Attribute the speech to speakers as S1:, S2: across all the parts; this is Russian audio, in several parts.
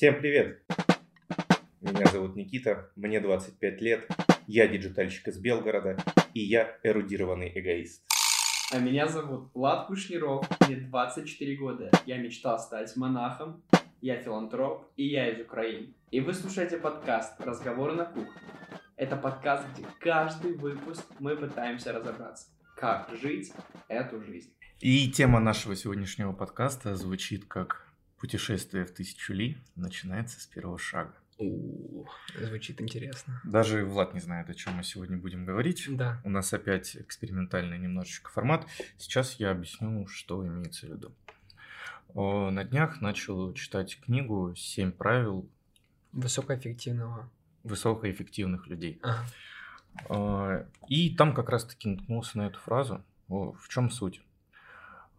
S1: Всем привет! Меня зовут Никита, мне 25 лет, я диджитальщик из Белгорода, и я эрудированный эгоист.
S2: А меня зовут Влад Кушниров, мне 24 года. Я мечтал стать монахом, я филантроп, и я из Украины. И вы слушаете подкаст «Разговоры на кухне». Это подкаст, где каждый выпуск мы пытаемся разобраться, как жить эту жизнь.
S1: И тема нашего сегодняшнего подкаста звучит как «Путешествие в тысячу ли начинается с первого шага».
S2: У, звучит интересно.
S1: Даже Влад не знает, о чем мы сегодня будем говорить.
S2: Да.
S1: У нас опять экспериментальный немножечко формат. Сейчас я объясню, что имеется в виду. На днях начал читать книгу «Семь правил
S2: высокоэффективного
S1: высокоэффективных людей».
S2: Ага.
S1: И там как раз-таки наткнулся на эту фразу. В чем суть?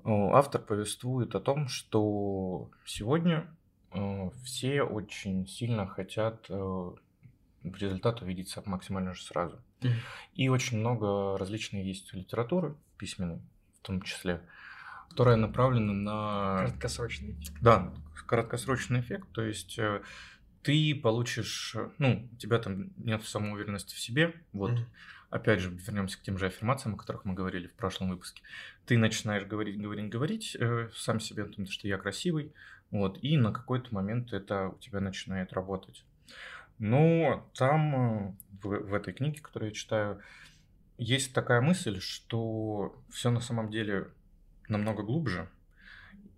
S1: Автор повествует о том, что сегодня Э, все очень сильно хотят э, результат увидеть максимально же сразу.
S2: Mm.
S1: И очень много различной есть литературы, письменной в том числе, которая направлена на...
S2: Краткосрочный эффект.
S1: Да, краткосрочный эффект. То есть э, ты получишь, ну, у тебя там нет самоуверенности в себе, вот, mm. Опять же, вернемся к тем же аффирмациям, о которых мы говорили в прошлом выпуске. Ты начинаешь говорить, говорить, говорить э, сам себе, потому что я красивый, вот, и на какой-то момент это у тебя начинает работать. Но там, э, в, в этой книге, которую я читаю, есть такая мысль, что все на самом деле намного глубже.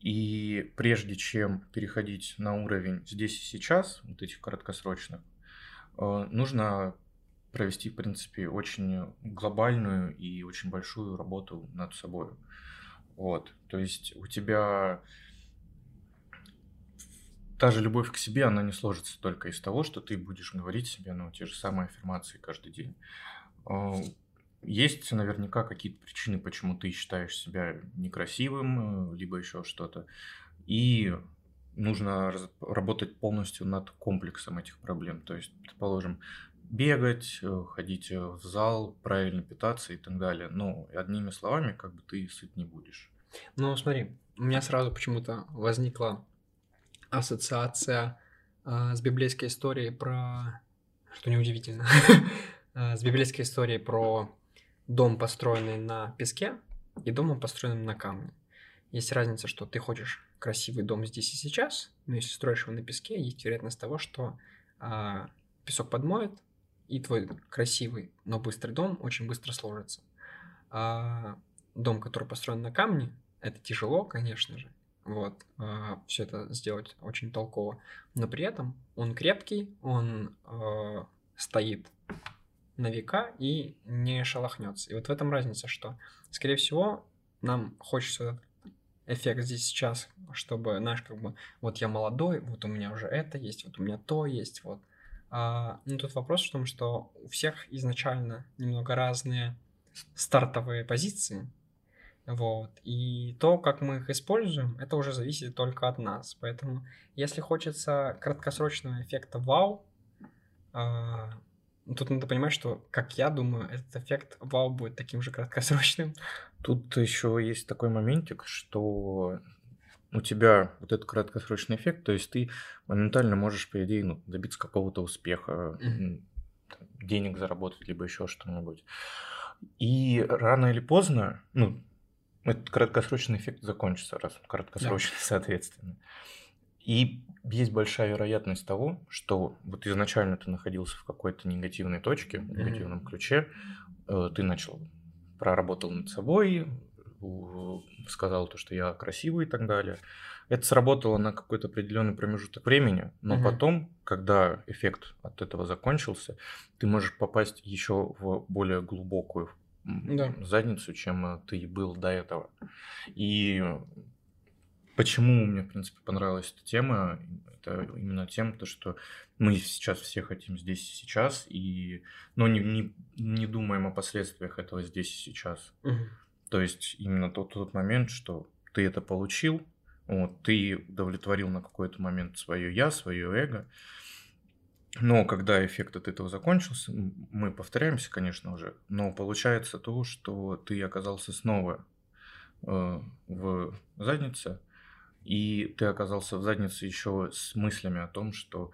S1: И прежде чем переходить на уровень здесь и сейчас, вот этих краткосрочных, э, нужно провести, в принципе, очень глобальную и очень большую работу над собой. Вот. То есть у тебя та же любовь к себе, она не сложится только из того, что ты будешь говорить себе, ну, те же самые аффирмации каждый день. А, есть наверняка какие-то причины, почему ты считаешь себя некрасивым, э, либо еще что-то. И нужно работать полностью над комплексом этих проблем. То есть, предположим, бегать, э, ходить э, в зал, правильно питаться и так далее. Но одними словами, как бы ты сыт не будешь.
S2: Ну, смотри, у меня сразу почему-то возникла ассоциация э, с библейской историей про... Что неудивительно. э, с библейской историей про дом, построенный на песке, и домом, построенным на камне. Есть разница, что ты хочешь красивый дом здесь и сейчас, но если строишь его на песке, есть вероятность того, что э, песок подмоет, и твой красивый, но быстрый дом очень быстро сложится. А дом, который построен на камне, это тяжело, конечно же, вот, э, все это сделать очень толково. Но при этом он крепкий, он э, стоит на века и не шелохнется. И вот в этом разница, что, скорее всего, нам хочется эффект здесь сейчас, чтобы, знаешь, как бы, вот я молодой, вот у меня уже это есть, вот у меня то есть, вот. А, ну, тут вопрос в том, что у всех изначально немного разные стартовые позиции, вот. И то, как мы их используем, это уже зависит только от нас. Поэтому, если хочется краткосрочного эффекта вау, э, тут надо понимать, что, как я думаю, этот эффект вау будет таким же краткосрочным.
S1: Тут еще есть такой моментик, что у тебя вот этот краткосрочный эффект, то есть ты моментально можешь, по идее, ну, добиться какого-то успеха, денег заработать, либо еще что-нибудь. И рано или поздно, ну, этот краткосрочный эффект закончится, раз он краткосрочный, да. соответственно. И есть большая вероятность того, что вот изначально ты находился в какой-то негативной точке, в негативном mm-hmm. ключе, э, ты начал, проработал над собой, сказал то, что я красивый и так далее. Это сработало на какой-то определенный промежуток времени, но mm-hmm. потом, когда эффект от этого закончился, ты можешь попасть еще в более глубокую
S2: да.
S1: задницу, чем э, ты был до этого. И почему мне, в принципе, понравилась эта тема, это именно тем, то, что мы сейчас все хотим здесь и сейчас, и, но не, не, не думаем о последствиях этого здесь и сейчас.
S2: Угу.
S1: То есть именно тот, тот момент, что ты это получил, вот, ты удовлетворил на какой-то момент свое я, свое эго, но когда эффект от этого закончился, мы повторяемся, конечно, уже, но получается то, что ты оказался снова э, в заднице, и ты оказался в заднице еще с мыслями о том, что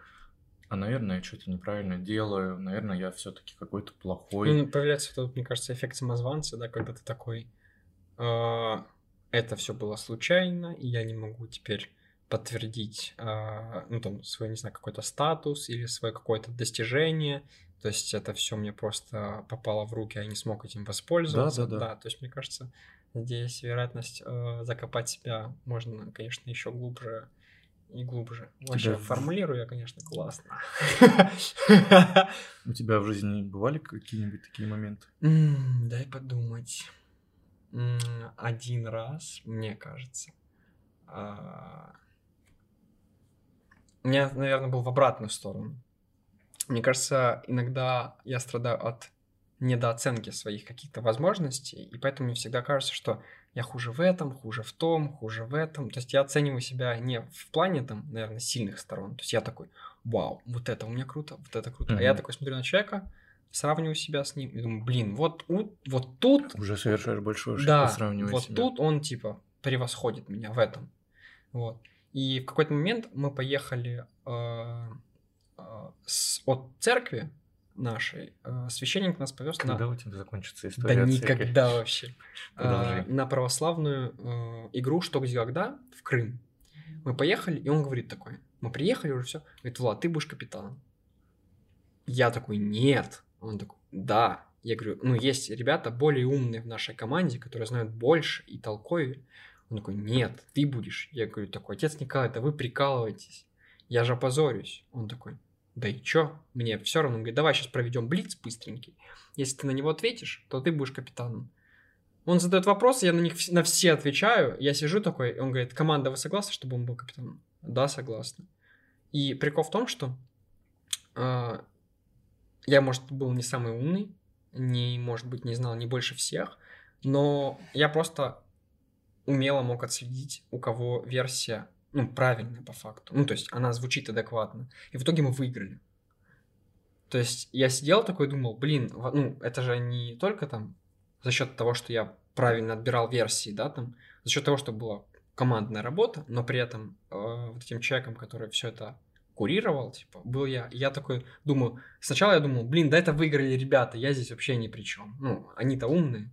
S1: а, наверное, я что-то неправильно делаю, наверное, я все-таки какой-то плохой.
S2: Ну, появляется тут, мне кажется, эффект самозванца, да, когда ты такой, «А, это все было случайно, и я не могу теперь подтвердить, а, ну, там, свой, не знаю, какой-то статус или свое какое-то достижение, то есть это все мне просто попало в руки, а я не смог этим воспользоваться.
S1: Да, да, да.
S2: да то есть, мне кажется, здесь вероятность э, закопать себя можно, конечно, еще глубже и глубже. Вообще, тебя... формулирую я, конечно, классно.
S1: У тебя в жизни бывали какие-нибудь такие моменты?
S2: Дай подумать. Один раз, мне кажется. А, у меня, наверное, был в обратную сторону. Мне кажется, иногда я страдаю от недооценки своих каких-то возможностей, и поэтому мне всегда кажется, что я хуже в этом, хуже в том, хуже в этом. То есть я оцениваю себя не в плане, там, наверное, сильных сторон. То есть я такой, вау, вот это у меня круто, вот это круто. Mm-hmm. А я такой смотрю на человека, сравниваю себя с ним и думаю, блин, вот, вот тут...
S1: Уже совершаешь большую ошибку,
S2: да, сравнивая вот себя. тут он, типа, превосходит меня в этом. Вот. И в какой-то момент мы поехали э, э, с, от церкви нашей, э, священник нас повез
S1: на... Когда у тебя закончится история Да
S2: никогда вообще. Э, на православную э, игру «Что, где, когда» в Крым. Мы поехали, и он говорит такой, мы приехали уже все, говорит, Влад, ты будешь капитаном. Я такой, нет. Он такой, да. Я говорю, ну, есть ребята более умные в нашей команде, которые знают больше и толковее. Он такой, нет, ты будешь. Я говорю, такой, отец Николай, да вы прикалываетесь. Я же опозорюсь. Он такой, да и чё, мне все равно. Он говорит, давай сейчас проведем блиц быстренький. Если ты на него ответишь, то ты будешь капитаном. Он задает вопросы, я на них на все отвечаю. Я сижу такой, он говорит, команда, вы согласны, чтобы он был капитаном? Да, согласна. И прикол в том, что э, я, может, был не самый умный, не, может быть, не знал не больше всех, но я просто умело мог отследить, у кого версия ну, правильная по факту. Ну, то есть она звучит адекватно. И в итоге мы выиграли. То есть я сидел такой думал, блин, ну, это же не только там за счет того, что я правильно отбирал версии, да, там, за счет того, что была командная работа, но при этом э, вот этим человеком, который все это курировал, типа, был я. я такой думаю, сначала я думал, блин, да это выиграли ребята, я здесь вообще ни при чем. Ну, они-то умные.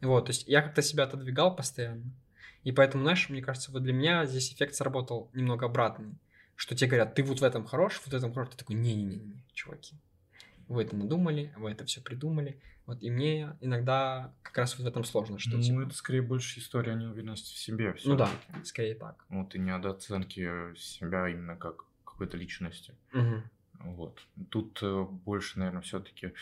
S2: Вот, то есть я как-то себя отодвигал постоянно. И поэтому, знаешь, мне кажется, вот для меня здесь эффект сработал немного обратный. Что тебе говорят, ты вот в этом хорош, вот в этом хорош. Ты такой, не-не-не, чуваки. Вы это надумали, вы это все придумали. Вот и мне иногда как раз вот в этом сложно. Что,
S1: ну,
S2: типа...
S1: это скорее больше история неуверенности в себе.
S2: Ну да, скорее так.
S1: Вот и недооценки себя именно как какой-то личности.
S2: Угу.
S1: Вот. Тут э, больше, наверное, все-таки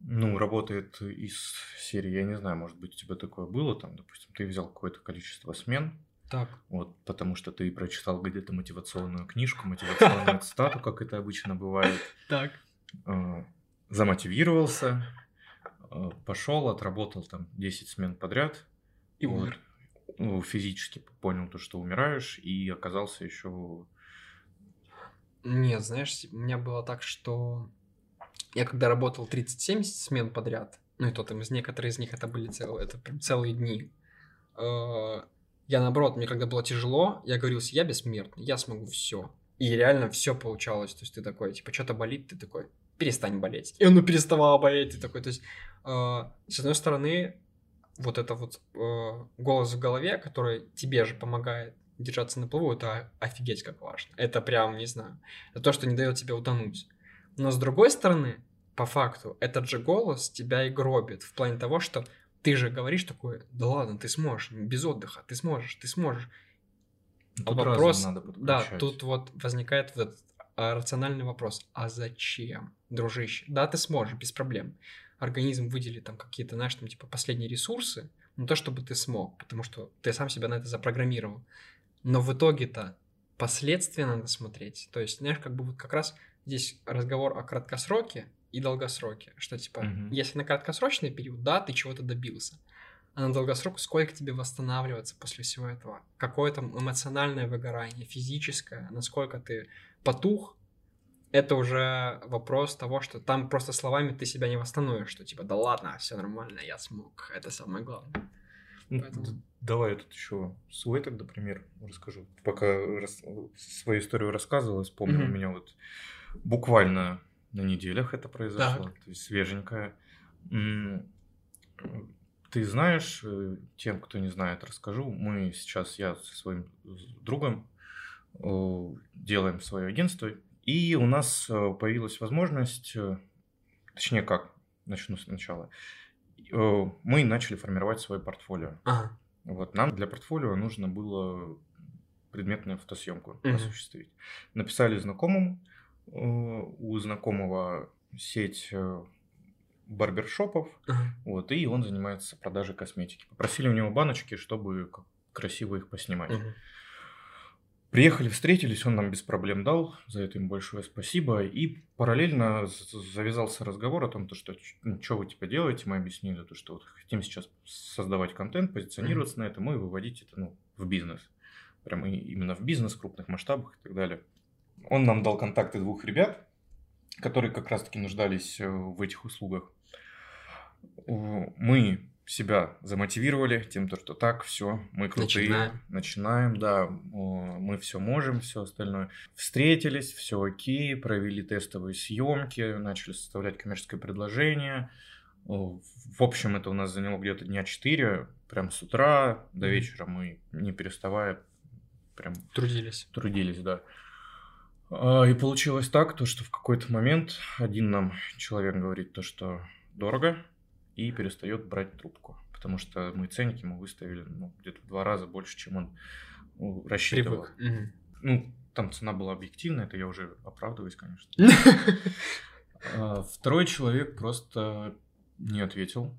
S1: ну, работает из серии, я не знаю, может быть, у тебя такое было, там, допустим, ты взял какое-то количество смен,
S2: так.
S1: Вот, потому что ты прочитал где-то мотивационную книжку, мотивационную цитату, как это обычно бывает.
S2: Так.
S1: Э, замотивировался, э, пошел, отработал там 10 смен подряд.
S2: И умер.
S1: Ну, физически понял то, что умираешь, и оказался еще...
S2: Нет, знаешь, у меня было так, что я когда работал 30-70 смен подряд, ну и то там из некоторые из них это были целые, это прям целые дни, э, я наоборот, мне когда было тяжело, я говорил я бессмертный, я смогу все. И реально все получалось. То есть ты такой, типа, что-то болит, ты такой, перестань болеть. И оно переставало болеть, ты такой. То есть, э, с одной стороны, вот это вот э, голос в голове, который тебе же помогает держаться на плаву, это офигеть как важно. Это прям, не знаю, это то, что не дает тебе утонуть. Но с другой стороны, по факту, этот же голос тебя и гробит в плане того, что ты же говоришь такое, да ладно, ты сможешь, без отдыха, ты сможешь, ты сможешь.
S1: А тут вопрос, надо
S2: да, тут вот возникает вот этот а, рациональный вопрос, а зачем, дружище? Да, ты сможешь, без проблем. Организм выделит там какие-то, знаешь, там типа последние ресурсы, не то чтобы ты смог, потому что ты сам себя на это запрограммировал. Но в итоге-то последствия надо смотреть. То есть, знаешь, как бы вот как раз здесь разговор о краткосроке и долгосроке. Что типа, mm-hmm. если на краткосрочный период, да, ты чего-то добился. А на долгосрок сколько тебе восстанавливаться после всего этого? Какое там эмоциональное выгорание, физическое, насколько ты потух, это уже вопрос того, что там просто словами ты себя не восстановишь, что типа, да ладно, все нормально, я смог, это самое главное.
S1: Ну, давай я тут еще свой тогда пример расскажу. Пока рас... свою историю рассказывал, вспомнил, mm-hmm. у меня вот буквально на неделях это произошло, так. то есть свеженькое. Ты знаешь, э, тем, кто не знает, расскажу. Мы сейчас, я со своим другом э, делаем свое агентство, и у нас э, появилась возможность, точнее как, начну сначала. Мы начали формировать свое портфолио. Ага. Вот нам для портфолио нужно было предметную фотосъемку угу. осуществить. Написали знакомому, у знакомого сеть барбершопов, ага. вот, и он занимается продажей косметики. Попросили у него баночки, чтобы красиво их поснимать. Ага. Приехали, встретились, он нам без проблем дал, за это им большое спасибо. И параллельно завязался разговор о том, то, что ну, что вы типа делаете, мы объяснили, то, что вот хотим сейчас создавать контент, позиционироваться mm-hmm. на этом и выводить это ну, в бизнес. Прямо именно в бизнес, в крупных масштабах и так далее. Он нам дал контакты двух ребят, которые как раз-таки нуждались э, в этих услугах мы себя замотивировали тем, что так, все, мы крутые, начинаем, начинаем да, мы все можем, все остальное. Встретились, все окей, провели тестовые съемки, начали составлять коммерческое предложение. В общем, это у нас заняло где-то дня 4, прям с утра до вечера мы, не переставая, прям...
S2: Трудились.
S1: Трудились, да. А, и получилось так, то, что в какой-то момент один нам человек говорит то, что дорого, и перестает брать трубку. Потому что мы ценники ему выставили ну, где-то в два раза больше, чем он ну, рассчитывал. Привык. Ну, там цена была объективная, это я уже оправдываюсь, конечно. А, второй человек просто не ответил.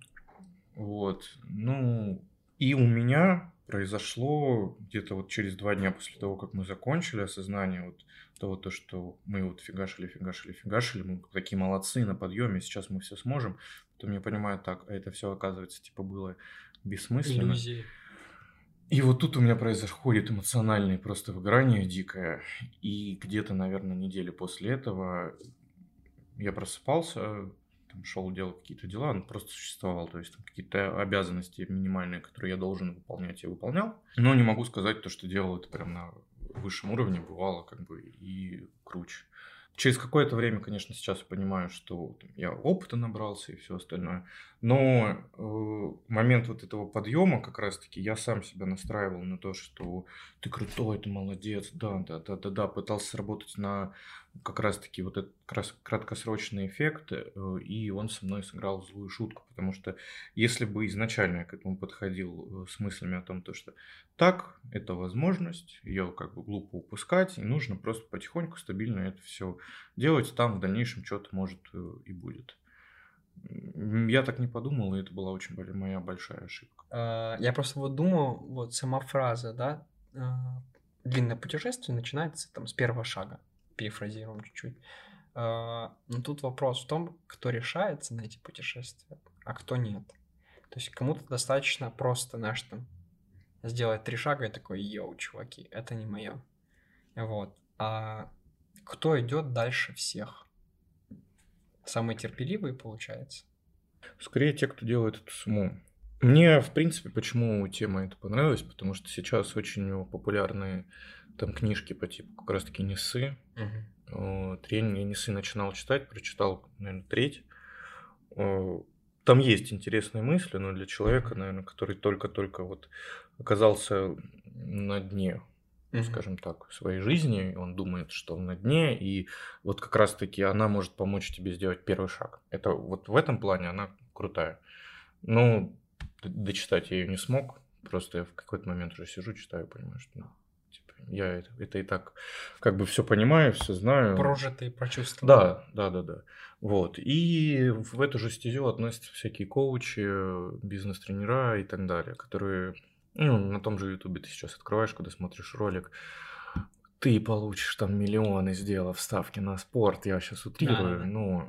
S1: Вот. Ну, и у меня произошло где-то вот через два дня после того, как мы закончили осознание вот того, то, что мы вот фигашили, фигашили, фигашили, мы такие молодцы на подъеме, сейчас мы все сможем, то я понимаю, так, а это все оказывается типа было бессмысленно. Иллюзии. И вот тут у меня происходит эмоциональное просто выгорание дикое. И где-то, наверное, недели после этого я просыпался, там, шел делать какие-то дела, он просто существовал. То есть там какие-то обязанности минимальные, которые я должен выполнять, я выполнял. Но не могу сказать то, что делал это прям на высшем уровне, бывало как бы и круче. Через какое-то время, конечно, сейчас понимаю, что я опыта набрался и все остальное. Но э, момент вот этого подъема, как раз-таки, я сам себя настраивал на то, что ты крутой, ты молодец, да, да, да, да, да, пытался сработать на как раз-таки вот этот краткосрочный эффект, э, и он со мной сыграл злую шутку, потому что если бы изначально я к этому подходил э, с мыслями о том, то, что так, это возможность, ее как бы глупо упускать, и нужно просто потихоньку, стабильно это все делать, там в дальнейшем что-то может э, и будет. Я так не подумал, и это была очень моя большая ошибка.
S2: А, я просто вот думал, вот сама фраза, да, длинное путешествие начинается там с первого шага перефразируем чуть-чуть. А, но тут вопрос в том, кто решается на эти путешествия, а кто нет. То есть кому-то достаточно просто, знаешь, там, сделать три шага и такой, йоу, чуваки, это не мое. Вот. А кто идет дальше всех? Самые терпеливые, получается?
S1: Скорее те, кто делает это с умом. Мне, в принципе, почему тема эта понравилась, потому что сейчас очень популярные там книжки по типу как раз-таки Несы. Угу. Тренинг я Несы начинал читать, прочитал, наверное, треть. Там есть интересные мысли, но для человека, наверное, который только-только вот оказался на дне, mm скажем так, своей жизни, он думает, что он на дне, и вот как раз-таки она может помочь тебе сделать первый шаг. Это вот в этом плане она крутая. Ну, дочитать я ее не смог, просто я в какой-то момент уже сижу, читаю, понимаю, что ну, я это, это и так как бы все понимаю, все знаю.
S2: Прожитые, прочувствовал.
S1: Да, да, да, да. Вот. И в эту же стезю относятся всякие коучи, бизнес-тренера и так далее, которые, ну, на том же Ютубе ты сейчас открываешь, когда смотришь ролик, ты получишь там миллионы, сделав ставки на спорт. Я сейчас утрирую, да. ну,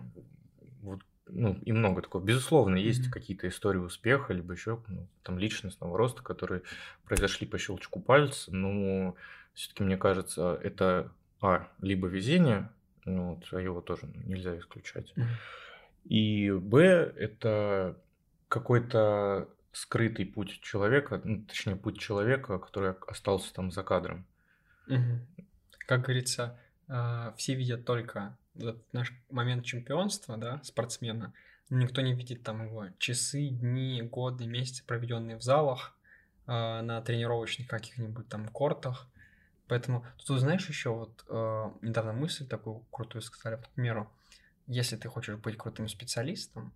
S1: вот ну, и много такого. Безусловно, есть mm-hmm. какие-то истории успеха, либо еще ну, там личностного роста, которые произошли по щелчку пальца, но все-таки, мне кажется, это, а, либо везение, ну, вот, а его тоже нельзя исключать, mm-hmm. и, б, это какой-то скрытый путь человека, ну, точнее, путь человека, который остался там за кадром.
S2: Угу. Как говорится, э, все видят только этот наш момент чемпионства, да, спортсмена, но никто не видит там его часы, дни, годы, месяцы, проведенные в залах, э, на тренировочных каких-нибудь там кортах. Поэтому тут, знаешь, еще вот э, недавно мысль такую крутую сказали, к примеру, если ты хочешь быть крутым специалистом,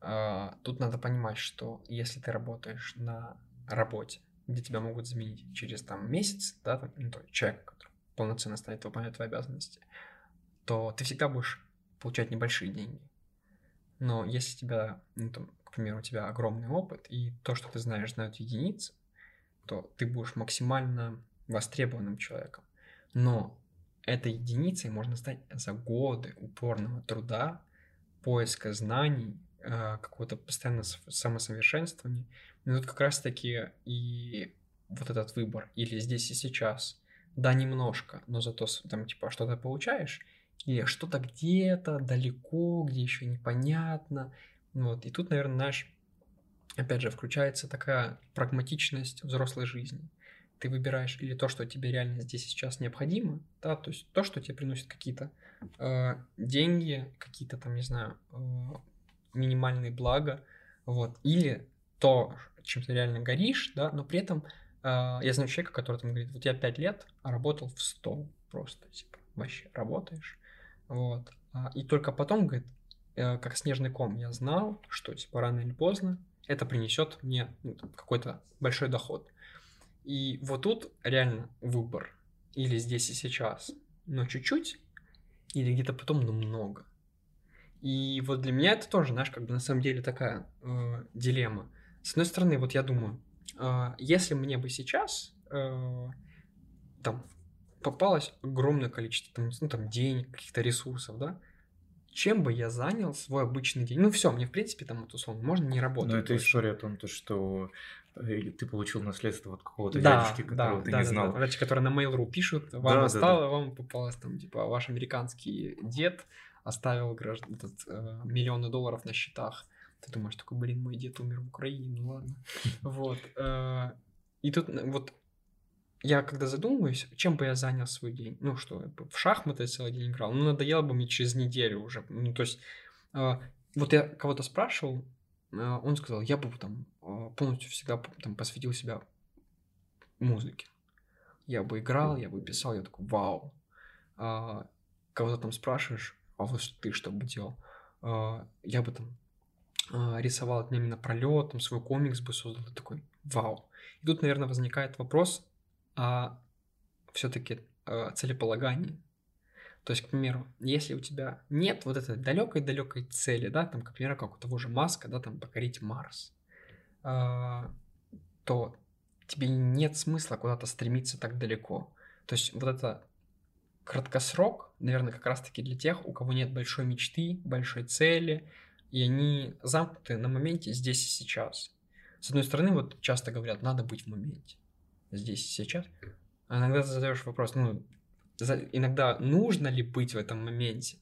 S2: э, тут надо понимать, что если ты работаешь на работе, где тебя могут заменить через там месяц, да, там, ну, то человек, который полноценно станет выполнять твои обязанности, то ты всегда будешь получать небольшие деньги. Но если тебя, ну, там, к примеру, у тебя огромный опыт, и то, что ты знаешь, знают единицы, то ты будешь максимально востребованным человеком. Но этой единицей можно стать за годы упорного труда, поиска знаний, э, какого-то постоянного самосовершенствования. И тут как раз-таки и вот этот выбор, или здесь и сейчас, да, немножко, но зато там типа что-то получаешь, или что-то где-то далеко, где еще непонятно. Вот. И тут, наверное, наш, опять же, включается такая прагматичность взрослой жизни ты выбираешь или то, что тебе реально здесь сейчас необходимо, да, то есть то, что тебе приносит какие-то э, деньги, какие-то там, не знаю, э, минимальные блага, вот, или то, чем ты реально горишь, да, но при этом э, я знаю человека, который там говорит, вот я пять лет работал в стол просто, типа, вообще работаешь, вот, а, и только потом, говорит, э, как снежный ком, я знал, что, типа, рано или поздно это принесет мне ну, какой-то большой доход. И вот тут реально выбор. Или здесь и сейчас, но чуть-чуть, или где-то потом, но много. И вот для меня это тоже, знаешь, как бы на самом деле такая э, дилемма. С одной стороны, вот я думаю, э, если мне бы сейчас э, там попалось огромное количество там, ну, там денег, каких-то ресурсов, да, чем бы я занял свой обычный день? Ну все, мне в принципе там вот условно можно не работать.
S1: Но это история о том, то, что ты получил наследство от какого-то да, дядюшки, которого да, ты да, не да, знал.
S2: Да, да. которые на Mail.ru пишут, вам да, осталось, да, да. вам попалось там, типа, ваш американский дед оставил граждан, этот, э, миллионы долларов на счетах. Ты думаешь, такой, блин, мой дед умер в Украине, ну ладно. Вот. Э, и тут вот я когда задумываюсь, чем бы я занял свой день, ну что, в шахматы целый день играл, ну надоело бы мне через неделю уже, ну то есть, э, вот я кого-то спрашивал, э, он сказал, я бы там а, полностью всегда там посвятил себя музыке. Я бы играл, я бы писал, я такой, вау. А, кого-то там спрашиваешь, а вот ты что бы делал? А, я бы там рисовал днями напролет, там свой комикс бы создал, такой, вау. И тут, наверное, возникает вопрос, а все-таки а, целеполагание. То есть, к примеру, если у тебя нет вот этой далекой-далекой цели, да, там, к примеру, как у того же Маска, да, там, покорить Марс, а, то тебе нет смысла куда-то стремиться так далеко. То есть вот это краткосрок, наверное, как раз-таки для тех, у кого нет большой мечты, большой цели, и они замкнуты на моменте здесь и сейчас. С одной стороны, вот часто говорят, надо быть в моменте, здесь сейчас. А иногда ты задаешь вопрос, ну, иногда нужно ли быть в этом моменте?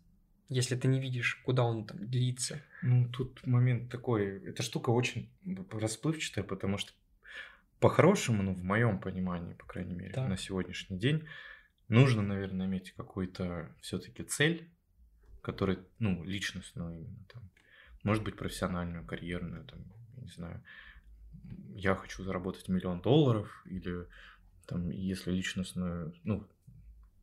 S2: если ты не видишь, куда он там длится.
S1: Ну, тут момент такой, эта штука очень расплывчатая, потому что по-хорошему, ну, в моем понимании, по крайней мере, так. на сегодняшний день, нужно, наверное, иметь какую-то все-таки цель, которая, ну, личностную именно там, может быть, профессиональную, карьерную, там, не знаю, я хочу заработать миллион долларов, или там, если личностную, ну,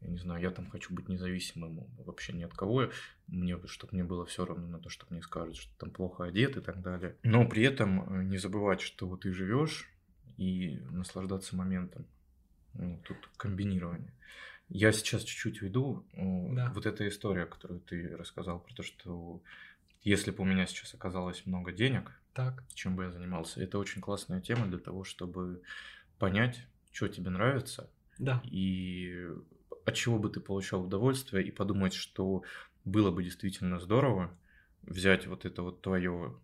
S1: я не знаю, я там хочу быть независимым вообще ни от кого, мне, чтобы мне было все равно на то, что мне скажут, что там плохо одет и так далее. Но при этом э, не забывать, что вот ты живешь и наслаждаться моментом. Ну, тут комбинирование. Я сейчас чуть-чуть веду да. вот эта история, которую ты рассказал, про то, что если бы у меня сейчас оказалось много денег, так. чем бы я занимался, это очень классная тема для того, чтобы понять, что тебе нравится, да. и от чего бы ты получал удовольствие, и подумать, что было бы действительно здорово взять вот это вот твое,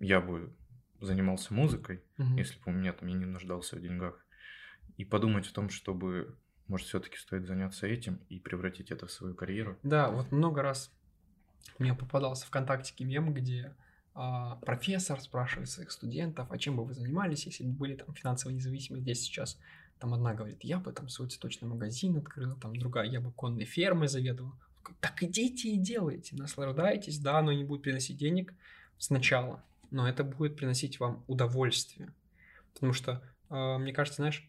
S1: я бы занимался музыкой, угу. если бы у меня там я не нуждался в деньгах, и подумать о том, чтобы, может, все-таки стоит заняться этим и превратить это в свою карьеру.
S2: Да, вот много раз мне попадался ВКонтакте мем, где профессор спрашивает своих студентов, а чем бы вы занимались, если бы были там финансово независимы здесь сейчас. Там одна говорит, я бы там свой цветочный магазин открыл, там другая, я бы конной фермой заведовал. Так идите и делайте, наслаждайтесь, да, оно не будет приносить денег сначала, но это будет приносить вам удовольствие. Потому что, э, мне кажется, знаешь,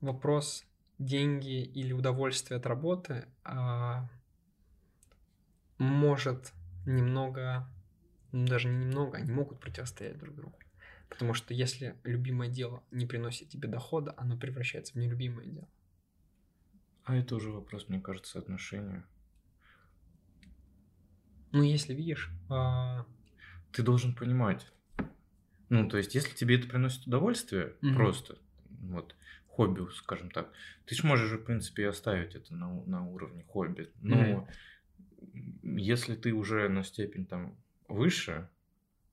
S2: вопрос деньги или удовольствие от работы э, может немного даже не немного, они могут противостоять друг другу. Потому что если любимое дело не приносит тебе дохода, оно превращается в нелюбимое дело.
S1: А это уже вопрос, мне кажется, отношения.
S2: Ну, если видишь... А...
S1: Ты должен понимать. Ну, то есть, если тебе это приносит удовольствие, mm-hmm. просто, вот, хобби, скажем так, ты же можешь, в принципе, оставить это на, на уровне хобби. Но mm-hmm. если ты уже на степень там выше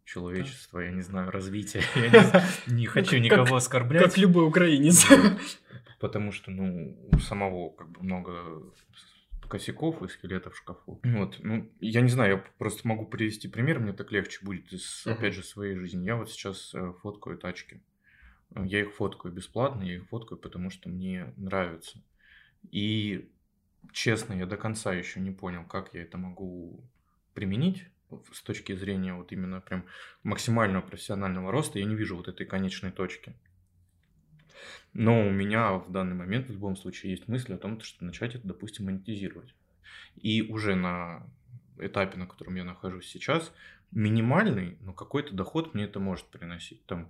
S1: человечества, я не знаю, развития. Я не, хочу никого оскорблять.
S2: Как любой украинец.
S1: Потому что, ну, у самого как бы много косяков и скелетов в шкафу. Вот, ну, я не знаю, я просто могу привести пример, мне так легче будет из, опять же, своей жизни. Я вот сейчас э, фоткаю тачки. Я их фоткаю бесплатно, я их фоткаю, потому что мне нравится. И, честно, я до конца еще не понял, как я это могу применить с точки зрения вот именно прям максимального профессионального роста, я не вижу вот этой конечной точки. Но у меня в данный момент в любом случае есть мысль о том, что начать это, допустим, монетизировать. И уже на этапе, на котором я нахожусь сейчас, минимальный, но какой-то доход мне это может приносить. Там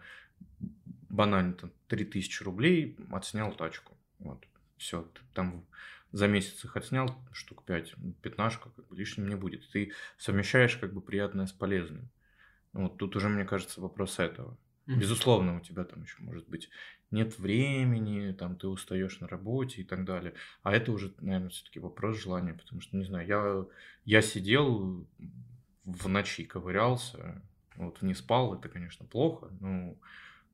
S1: банально там, 3000 рублей отснял тачку. Вот, все, там за месяц их отснял штук 5, пятнашка как бы лишним не будет. Ты совмещаешь как бы приятное с полезным. Вот тут уже, мне кажется, вопрос этого. Mm-hmm. Безусловно, у тебя там еще может быть нет времени, там ты устаешь на работе и так далее. А это уже, наверное, все-таки вопрос желания, потому что, не знаю, я, я сидел в ночи, ковырялся, вот не спал, это, конечно, плохо, но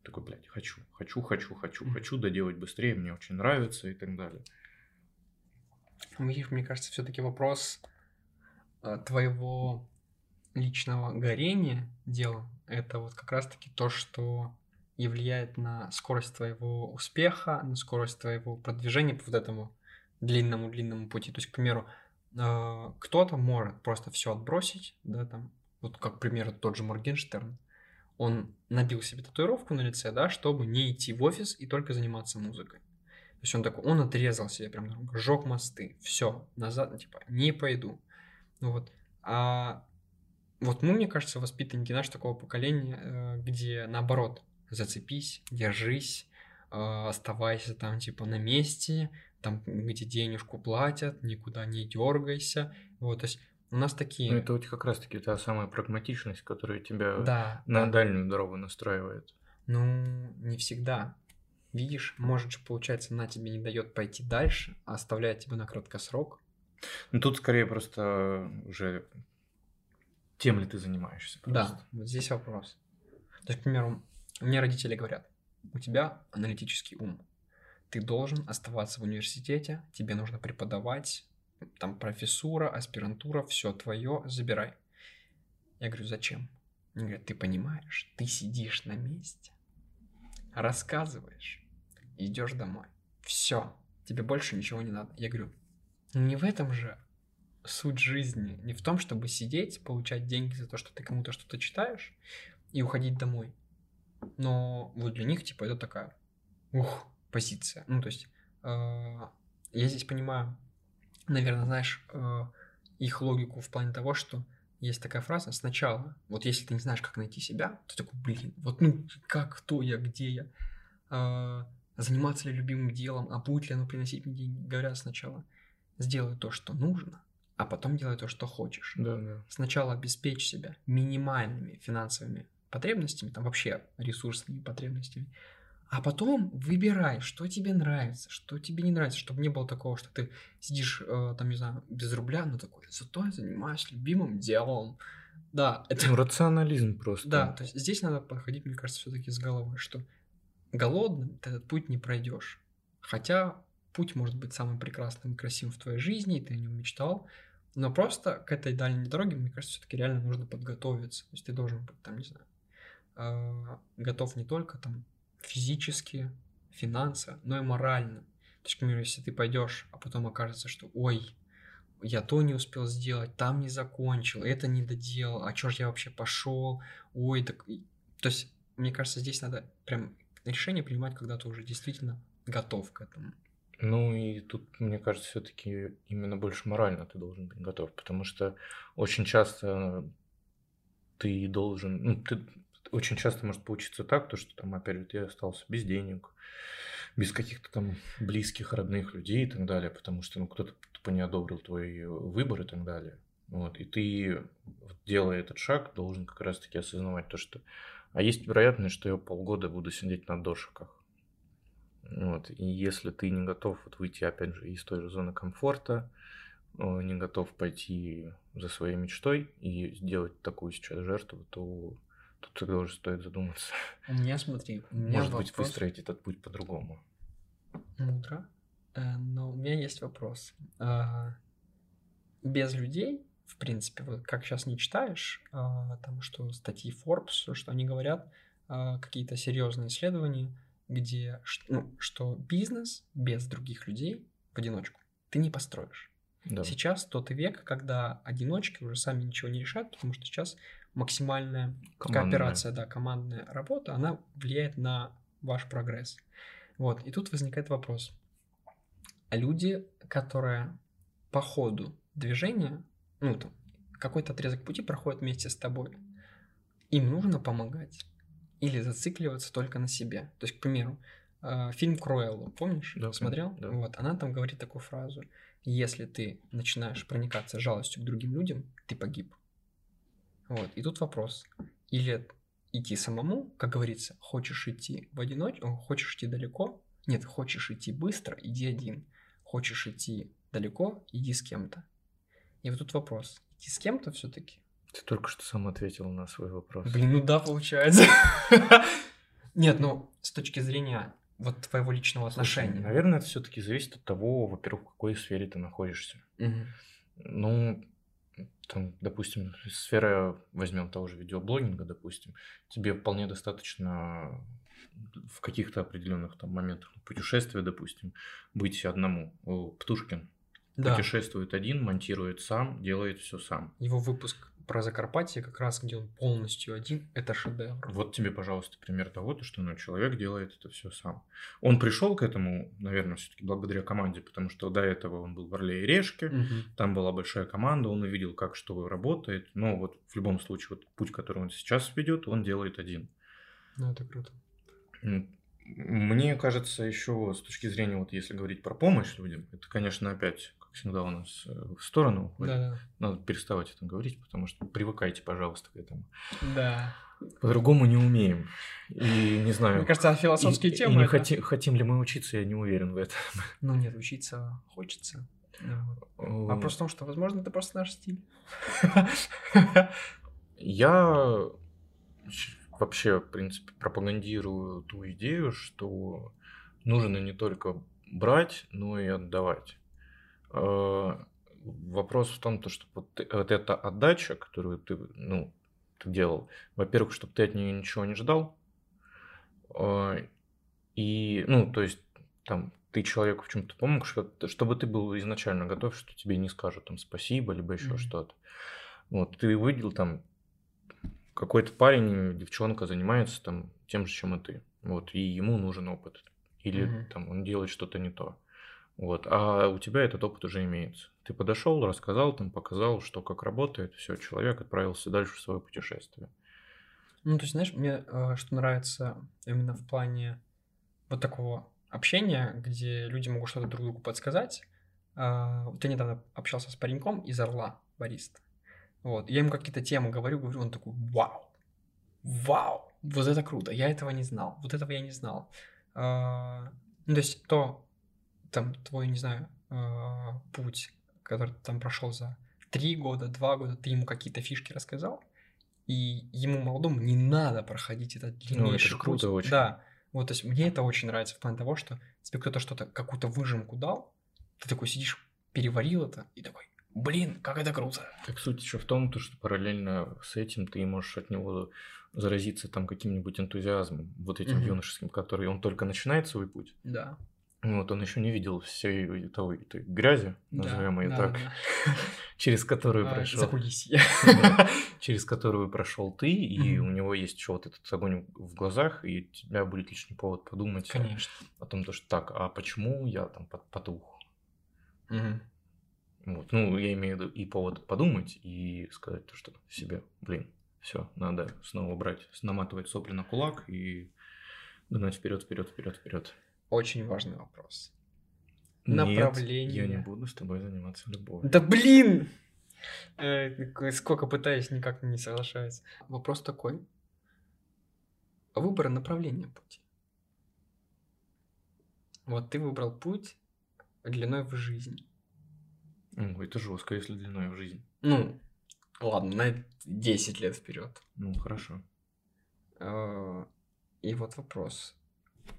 S1: такой, блядь, хочу, хочу, хочу, хочу, хочу доделать быстрее, мне очень нравится и так далее.
S2: Них, мне кажется, все-таки вопрос э, твоего личного горения дела. Это вот как раз-таки то, что и влияет на скорость твоего успеха, на скорость твоего продвижения по вот этому длинному-длинному пути. То есть, к примеру, э, кто-то может просто все отбросить, да, там, вот как, к примеру, тот же Моргенштерн, он набил себе татуировку на лице, да, чтобы не идти в офис и только заниматься музыкой. То есть он такой, он отрезал себе прям, жег мосты, все, назад, типа, не пойду. Ну вот, а вот мы, мне кажется, воспитанники наш такого поколения, э, где наоборот, зацепись, держись, э, оставайся там типа на месте, там, где денежку платят, никуда не дергайся. Вот, то есть у нас такие...
S1: Ну, это вот как раз-таки та самая прагматичность, которая тебя да, на да. дальнюю дорогу настраивает.
S2: Ну, не всегда. Видишь, может же, получается, она тебе не дает пойти дальше, а оставляет тебя на краткосрок.
S1: Ну, тут скорее просто уже тем ли ты занимаешься.
S2: Просто. Да, вот здесь вопрос. То есть, к примеру, мне родители говорят, у тебя аналитический ум. Ты должен оставаться в университете, тебе нужно преподавать, там профессура, аспирантура, все твое, забирай. Я говорю, зачем? Они говорят, ты понимаешь, ты сидишь на месте, рассказываешь, идешь домой. Все, тебе больше ничего не надо. Я говорю, не в этом же суть жизни. Не в том, чтобы сидеть, получать деньги за то, что ты кому-то что-то читаешь, и уходить домой. Но вот для них, типа, это такая, ух, позиция. Ну, то есть, э, я здесь понимаю, наверное, знаешь, э, их логику в плане того, что есть такая фраза сначала, вот если ты не знаешь, как найти себя, то такой, блин, вот ну, как, кто я, где я, э, заниматься ли любимым делом, а будет ли оно приносить мне деньги, говорят сначала, сделай то, что нужно, а потом делай то, что хочешь.
S1: Да, да.
S2: Сначала обеспечь себя минимальными финансовыми потребностями, там вообще ресурсными потребностями, а потом выбирай, что тебе нравится, что тебе не нравится, чтобы не было такого, что ты сидишь, э, там, не знаю, без рубля, но такой, зато я занимаюсь любимым делом. Да,
S1: это... Ну, рационализм просто.
S2: Да, то есть здесь надо подходить, мне кажется, все-таки с головой, что голодным ты этот путь не пройдешь. Хотя путь может быть самым прекрасным и красивым в твоей жизни, и ты о нем мечтал, Но просто к этой дальней дороге, мне кажется, все-таки реально нужно подготовиться. То есть ты должен быть, там, не знаю, э, готов не только там физически, финансово, но и морально. То есть, к примеру, если ты пойдешь, а потом окажется, что ой, я то не успел сделать, там не закончил, это не доделал, а чё ж я вообще пошел, ой, так... То есть, мне кажется, здесь надо прям решение принимать, когда ты уже действительно готов к этому.
S1: Ну и тут, мне кажется, все-таки именно больше морально ты должен быть готов, потому что очень часто ты должен, ну, ты очень часто может получиться так, то, что там, опять же, ты остался без денег, без каких-то там близких, родных людей и так далее, потому что, ну, кто-то тупо не одобрил твой выбор и так далее. Вот, и ты, делая этот шаг, должен как раз-таки осознавать то, что... А есть вероятность, что я полгода буду сидеть на дошиках. Вот, и если ты не готов вот выйти, опять же, из той же зоны комфорта, не готов пойти за своей мечтой и сделать такую сейчас жертву, то тут тогда уже стоит задуматься.
S2: У меня, смотри, у меня
S1: Может вопрос... быть, выстроить этот путь по-другому.
S2: Мудро. Э, но у меня есть вопрос. А, без людей, в принципе, вот как сейчас не читаешь, а, там что статьи Forbes, что они говорят, а, какие-то серьезные исследования, где ну, что бизнес без других людей в одиночку ты не построишь. Да. Сейчас тот век, когда одиночки уже сами ничего не решают, потому что сейчас максимальная командная. кооперация, да, командная работа, она влияет на ваш прогресс. Вот, и тут возникает вопрос. Люди, которые по ходу движения, ну, там, какой-то отрезок пути проходят вместе с тобой, им нужно помогать или зацикливаться только на себе. То есть, к примеру, э, фильм Круэлло, помнишь? Да, Смотрел? Да. Вот, она там говорит такую фразу. Если ты начинаешь проникаться жалостью к другим людям, ты погиб. Вот, и тут вопрос. Или идти самому, как говорится, хочешь идти в одиночку, хочешь идти далеко, нет, хочешь идти быстро, иди один. Хочешь идти далеко, иди с кем-то. И вот тут вопрос. Идти с кем-то все-таки?
S1: Ты только что сам ответил на свой вопрос.
S2: Блин, ну да, получается. Нет, ну, с точки зрения вот твоего личного отношения.
S1: наверное, это все-таки зависит от того, во-первых, в какой сфере ты находишься. Ну, там, допустим, сфера, возьмем того же видеоблогинга, допустим, тебе вполне достаточно в каких-то определенных там моментах путешествия, допустим, быть одному. Птушкин да. путешествует один, монтирует сам, делает все сам.
S2: Его выпуск про Закарпатье, как раз где он полностью один, это шедевр.
S1: Вот тебе, пожалуйста, пример того, то, что ну, человек делает это все сам. Он пришел к этому, наверное, все-таки благодаря команде, потому что до этого он был в Орле и Решке, угу. там была большая команда, он увидел, как что работает. Но вот в любом случае, вот путь, который он сейчас ведет, он делает один.
S2: Ну, это круто.
S1: Мне кажется, еще с точки зрения, вот если говорить про помощь людям, это, конечно, опять всегда у нас э, в сторону уходит. Да, да. Надо переставать это говорить, потому что привыкайте, пожалуйста, к этому.
S2: Да.
S1: По-другому не умеем. И не знаю.
S2: Мне кажется, философские и, темы. И
S1: не это... хотим, хотим ли мы учиться, я не уверен в этом.
S2: Ну нет, учиться хочется. Вопрос в том, что, возможно, это просто наш стиль.
S1: Я вообще, в принципе, пропагандирую ту идею, что нужно не только брать, но и отдавать. Э, вопрос в том, то, что вот, вот эта отдача, которую ты, ну, ты делал, во-первых, чтобы ты от нее ничего не ждал, э, и, ну, то есть, там, ты человеку в чем-то помог, что, чтобы ты был изначально готов, что тебе не скажут там спасибо, либо еще mm-hmm. что-то. Вот, ты увидел там какой-то парень, девчонка занимается там тем же, чем и ты. Вот, и ему нужен опыт. Или mm-hmm. там он делает что-то не то. Вот. А у тебя этот опыт уже имеется. Ты подошел, рассказал, там, показал, что как работает, все, человек отправился дальше в свое путешествие.
S2: Ну, то есть, знаешь, мне э, что нравится именно в плане вот такого общения, где люди могут что-то друг другу подсказать. Э, вот я недавно общался с пареньком из Орла, бариста. Вот, я ему какие-то темы говорю, говорю, он такой, вау, вау, вот это круто, я этого не знал, вот этого я не знал. Э, ну, то есть то, там твой, не знаю, а, путь, который ты там прошел за три года, два года, ты ему какие-то фишки рассказал, и ему молодому не надо проходить этот длиннейший ну, это же круто путь. очень. Да, вот, то есть мне это очень нравится в плане того, что тебе кто-то что-то, какую-то выжимку дал, ты такой сидишь, переварил это, и такой, блин, как это круто.
S1: Так суть еще в том, то, что параллельно с этим ты можешь от него заразиться там каким-нибудь энтузиазмом, вот этим
S2: Мгм.
S1: юношеским, который он только начинает свой путь.
S2: Да.
S1: Вот он еще не видел всей той, этой грязи,
S2: Да,
S1: назовем ее
S2: да,
S1: так,
S2: да, да.
S1: через которую
S2: А,
S1: прошел. Да. через которую прошел ты, и у него есть еще вот этот огонь в глазах, и у тебя будет лишний повод подумать о-
S2: Конечно.
S1: о том, то, что так, а почему я там пот- потух? Вот. Ну, я имею в виду и повод подумать, и сказать то, что себе, блин, все, надо снова брать, наматывать сопли на кулак и гнать вперед, вперед, вперед, вперед.
S2: Очень важный вопрос.
S1: я не
S2: Направление.
S1: буду с тобой заниматься любовью.
S2: Да блин! Э, Сколько пытаюсь, никак не соглашаюсь. Вопрос такой. Выбор направления пути. Вот ты выбрал путь длиной в жизнь.
S1: Ну, это жестко, если длиной в жизнь.
S2: Ну, ладно, на 10 лет вперед.
S1: Ну, хорошо.
S2: Э, И вот вопрос.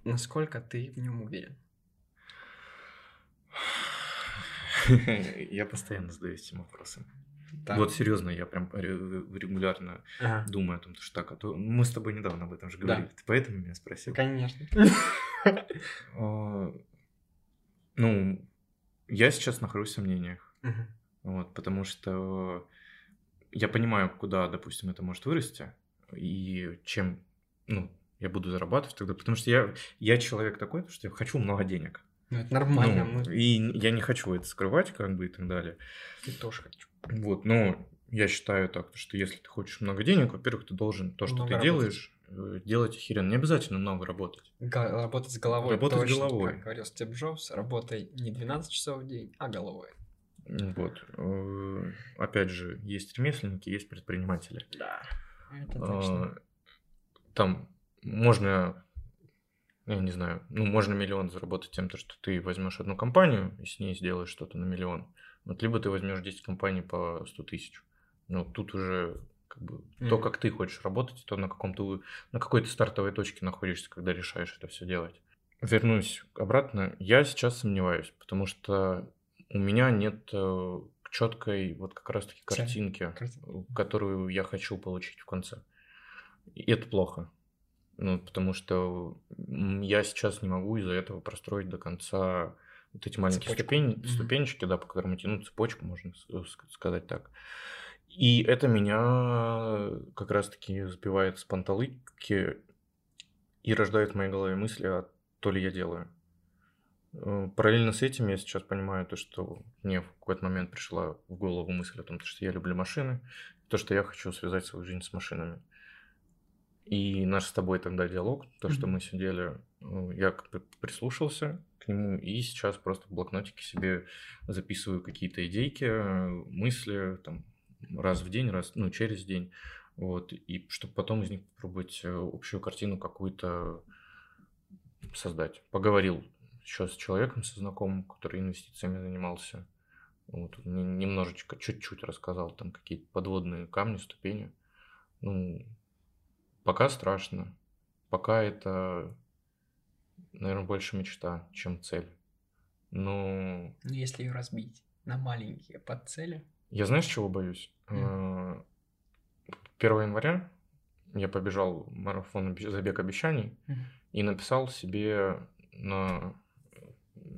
S2: Насколько ты в нем уверен?
S1: Я постоянно задаюсь этим вопросом.
S2: Так.
S1: Вот серьезно, я прям ре- регулярно
S2: Ага.
S1: думаю о том, что так, а то мы с тобой недавно об этом же говорили. Ты поэтому меня спросил?
S2: Конечно.
S1: А, Ну, я сейчас нахожусь в сомнениях. Вот, потому что я понимаю, куда, допустим, это может вырасти, и чем, ну, я буду зарабатывать тогда, потому что я, я человек такой, что я хочу много денег.
S2: Ну, это нормально.
S1: Ну,
S2: мы-
S1: и я не хочу это скрывать, как бы, и так далее.
S2: Ты тоже хочу.
S1: Вот, но я считаю так, что если ты хочешь много денег, во-первых, ты должен то, что
S2: Много
S1: ты
S2: работать.
S1: делаешь, э, делать охеренно. Не обязательно много работать.
S2: Га- Работать с головой.
S1: Работать
S2: точно,
S1: головой.
S2: Как говорил Стив Джобс, работай не 12 часов в день, а головой.
S1: Вот. Э, Опять же, есть ремесленники, есть предприниматели.
S2: Да. Это точно.
S1: А, Там можно, я не знаю, ну, можно миллион заработать тем, то, что ты возьмешь одну компанию и с ней сделаешь что-то на миллион. Вот, либо ты возьмешь 10 компаний по 100 тысяч. Ну, тут уже как бы то,
S2: Мгм.
S1: как ты хочешь работать, то на каком-то на какой-то стартовой точке находишься, когда решаешь это все делать. Вернусь обратно. Я сейчас сомневаюсь, потому что у меня нет четкой вот как раз-таки картинки,
S2: Картинки.
S1: которую я хочу получить в конце. И это плохо. Ну, потому что я сейчас не могу из-за этого простроить до конца вот эти маленькие
S2: Цепочку.
S1: ступень, ступенечки, да, по которым идти, ну, цепочку, можно ск- сказать так. И это меня как раз-таки сбивает с панталыки и рождает в моей голове мысли, а то ли я делаю. Э, Параллельно с этим я сейчас понимаю то, что мне в какой-то момент пришла в голову мысль о том, что я люблю машины, то, что я хочу связать свою жизнь с машинами. И наш с тобой тогда диалог, то, что
S2: Мгм.
S1: мы сидели, э, я прислушался к нему, и сейчас просто в блокнотике себе записываю какие-то идейки, мысли, там, раз в день, раз, ну, через день, вот, и чтобы потом из них попробовать э, общую картину какую-то создать. Поговорил еще с человеком, со знакомым, который инвестициями занимался, вот, немножечко, чуть-чуть рассказал там какие-то подводные камни, ступени. Ну, пока страшно. Пока это, наверное, больше мечта, чем цель. Но
S2: Ну, если ее разбить на маленькие подцели.
S1: я знаешь, чего боюсь? Э, 1 января я побежал в марафон забег обещаний
S2: Мгм.
S1: и написал себе на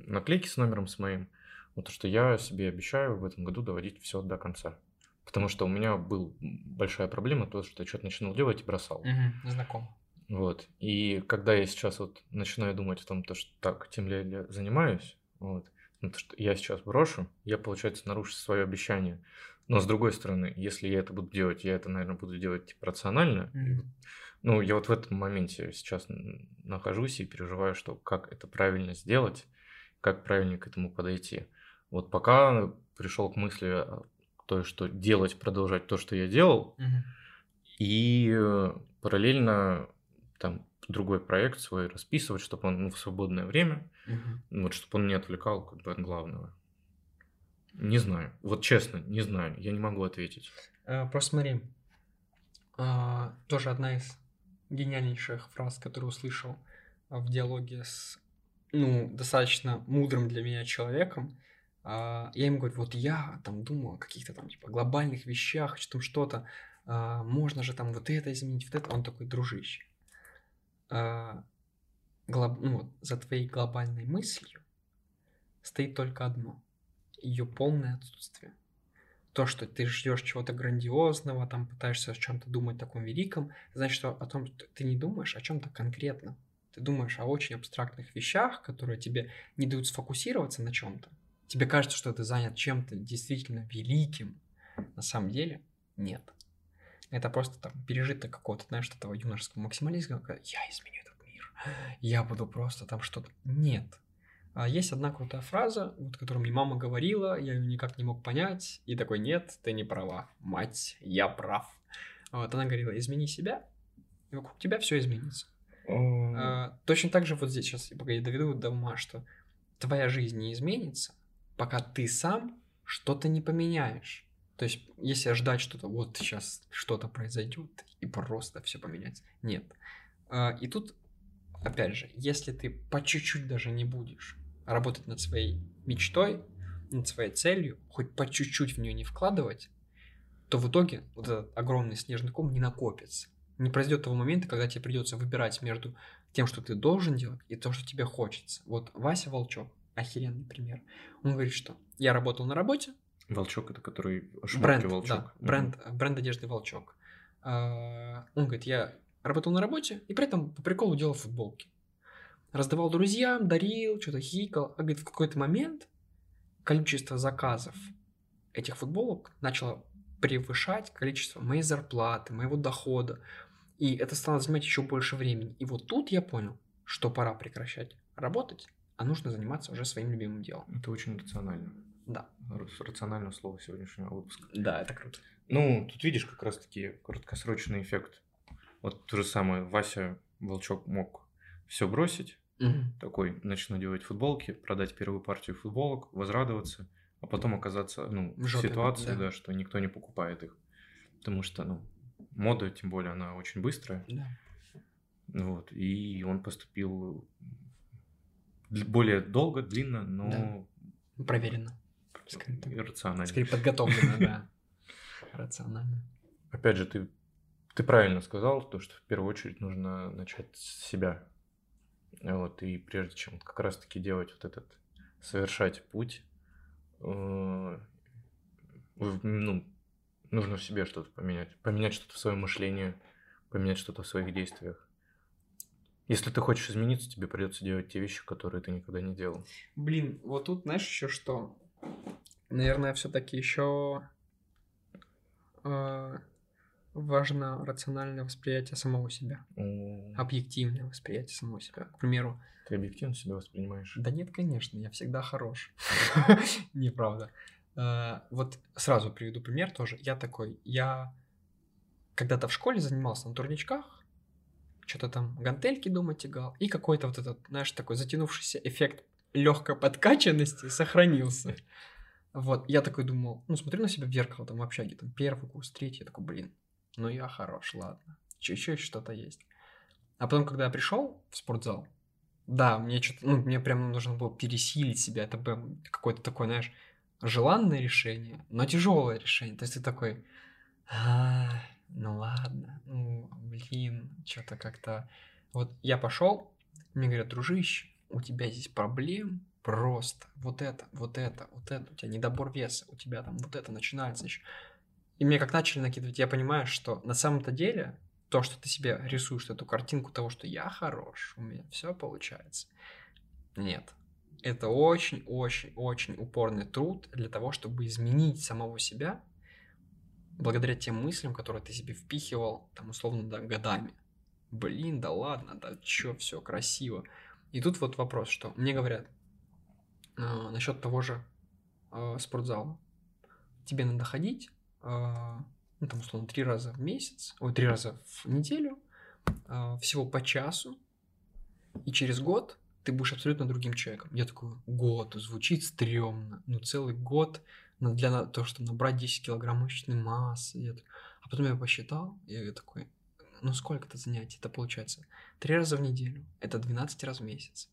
S1: наклейки с номером с моим, вот что я себе обещаю в этом году доводить все до конца. Потому что у меня была большая проблема, то, что я что-то начинал делать и бросал.
S2: Мгм, Знакомо.
S1: Вот. И когда я сейчас вот начинаю думать о том, то, что так, тем ли я занимаюсь, вот, ну, то, что я сейчас брошу, я, получается, нарушу свое обещание. Но с другой стороны, если я это буду делать, я это, наверное, буду делать типа, рационально. Вот, Ну, я вот в этом моменте сейчас нахожусь и переживаю, что как это правильно сделать, как правильно к этому подойти. Вот пока пришел к мысли о той, что делать, продолжать то, что я делал,
S2: Мгм.
S1: и э, параллельно там другой проект свой расписывать, чтобы он ну, в свободное время,
S2: Мгм.
S1: вот чтобы он не отвлекал как бы от главного. Не знаю. Вот честно, не знаю. Я не могу ответить.
S2: Э, Просто смотри, а, тоже одна из гениальнейших фраз, которую услышал а, в диалоге с, ну, достаточно мудрым для меня человеком, А, я ему говорю, вот я там думаю о каких-то там типа глобальных вещах, что что-то, а, можно же там вот это изменить, вот это. Он такой, дружище, а, глоб... ну, вот, за твоей глобальной мыслью стоит только одно. Ее полное отсутствие. То, что ты ждешь чего-то грандиозного, там пытаешься о чем-то думать таком великом, значит, что о том, что ты не думаешь о чем-то конкретном. Ты думаешь о очень абстрактных вещах, которые тебе не дают сфокусироваться на чем-то. Тебе кажется, что ты занят чем-то действительно великим. На самом деле нет. Это просто там пережиток какого-то, знаешь, этого юношеского максимализма, когда я изменю этот мир, я буду просто там что-то. Нет. А есть одна крутая фраза, вот, которую мне мама говорила, я ее никак не мог понять, и такой, нет, ты не права, мать, я прав. Вот она говорила, измени себя, и вокруг тебя все изменится. А, точно так же вот здесь сейчас, пока я доведу до ума, что твоя жизнь не изменится, пока ты сам что-то не поменяешь. То есть, если ждать что-то, вот сейчас что-то произойдет и просто все поменяется. Нет. А, и тут, опять же, если ты по чуть-чуть даже не будешь работать над своей мечтой, над своей целью, хоть по чуть-чуть в нее не вкладывать, то в итоге вот этот огромный снежный ком не накопится. Не произойдет того момента, когда тебе придется выбирать между тем, что ты должен делать, и то, что тебе хочется. Вот Вася Волчок, охеренный пример. Он говорит, что я работал на работе.
S1: Волчок это который
S2: бренд, волчок. Да, бренд, угу. бренд одежды Волчок. А, он говорит, я работал на работе и при этом по приколу делал футболки. Раздавал друзьям, дарил, что-то хикал. А говорит, в какой-то момент количество заказов этих футболок начало превышать количество моей зарплаты, моего дохода. И это стало занимать еще больше времени. И вот тут я понял, что пора прекращать работать, а нужно заниматься уже своим любимым делом.
S1: Это очень рационально.
S2: Да.
S1: Рациональное слово сегодняшнего выпуска.
S2: Да, это круто.
S1: Ну, тут видишь как раз-таки краткосрочный эффект. Вот то же самое, Вася Волчок мог все бросить, угу. такой, начну делать футболки, продать первую партию футболок, возрадоваться, а потом оказаться ну, в, в ситуации, да. да, что никто не покупает их. Потому что, ну, мода, тем более, она очень быстрая.
S2: Да.
S1: Вот, и он поступил более долго, длинно, но...
S2: Да. Проверено.
S1: Скорее, рационально.
S2: Скорее подготовлено, да. Рационально.
S1: Опять же, ты, ты правильно сказал, то, что в первую очередь нужно начать с себя. Вот, и прежде чем как раз-таки делать вот этот, совершать путь, э, ну, нужно в себе что-то поменять. Поменять что-то в своем мышлении, поменять что-то в своих действиях. Если ты хочешь измениться, тебе придется делать те вещи, которые ты никогда не делал.
S2: Блин, вот тут знаешь еще что? Наверное, все-таки еще э, важно рациональное восприятие самого себя. Mm. Объективное восприятие самого себя. К примеру.
S1: Ты объективно себя воспринимаешь?
S2: Да нет, конечно, я всегда хорош. Неправда. Э, вот сразу приведу пример тоже. Я такой, я когда-то в школе занимался на турничках, что-то там гантельки дома тягал, и какой-то вот этот, знаешь, такой затянувшийся эффект легкой подкачанности сохранился. Вот, я такой думал, ну, смотрю на себя в зеркало, там, в общаге, там, первый курс, третий, я такой, блин, ну, я хорош, ладно, чуть-чуть что-то есть. А потом, когда я пришел в спортзал, да, мне что-то, ну, мне прям нужно было пересилить себя, это было какое-то такое, знаешь, желанное решение, но тяжелое решение, то есть ты такой, а, ну ладно, ну, блин, что-то как-то... Вот я пошел, мне говорят, дружище, у тебя здесь проблем просто. Вот это, вот это, вот это, у тебя недобор веса, у тебя там вот это начинается еще. И мне как начали накидывать, я понимаю, что на самом-то деле то, что ты себе рисуешь, эту картинку того, что я хорош, у меня все получается. Нет. Это очень-очень-очень упорный труд для того, чтобы изменить самого себя благодаря тем мыслям, которые ты себе впихивал, там, условно, да, годами. Блин, да ладно, да чё, все красиво. И тут вот вопрос, что мне говорят э, насчет того же э, спортзала. Тебе надо ходить, э, ну, там, условно, три раза в месяц, ой, три раза в неделю, э, всего по часу, и через год ты будешь абсолютно другим человеком. Я такой, год, звучит стрёмно, ну, целый год для того, чтобы набрать 10 килограмм мышечной массы. Я, а потом я посчитал, и я такой, ну сколько это занятий? Это получается 3 раза в неделю, это 12 раз в месяц.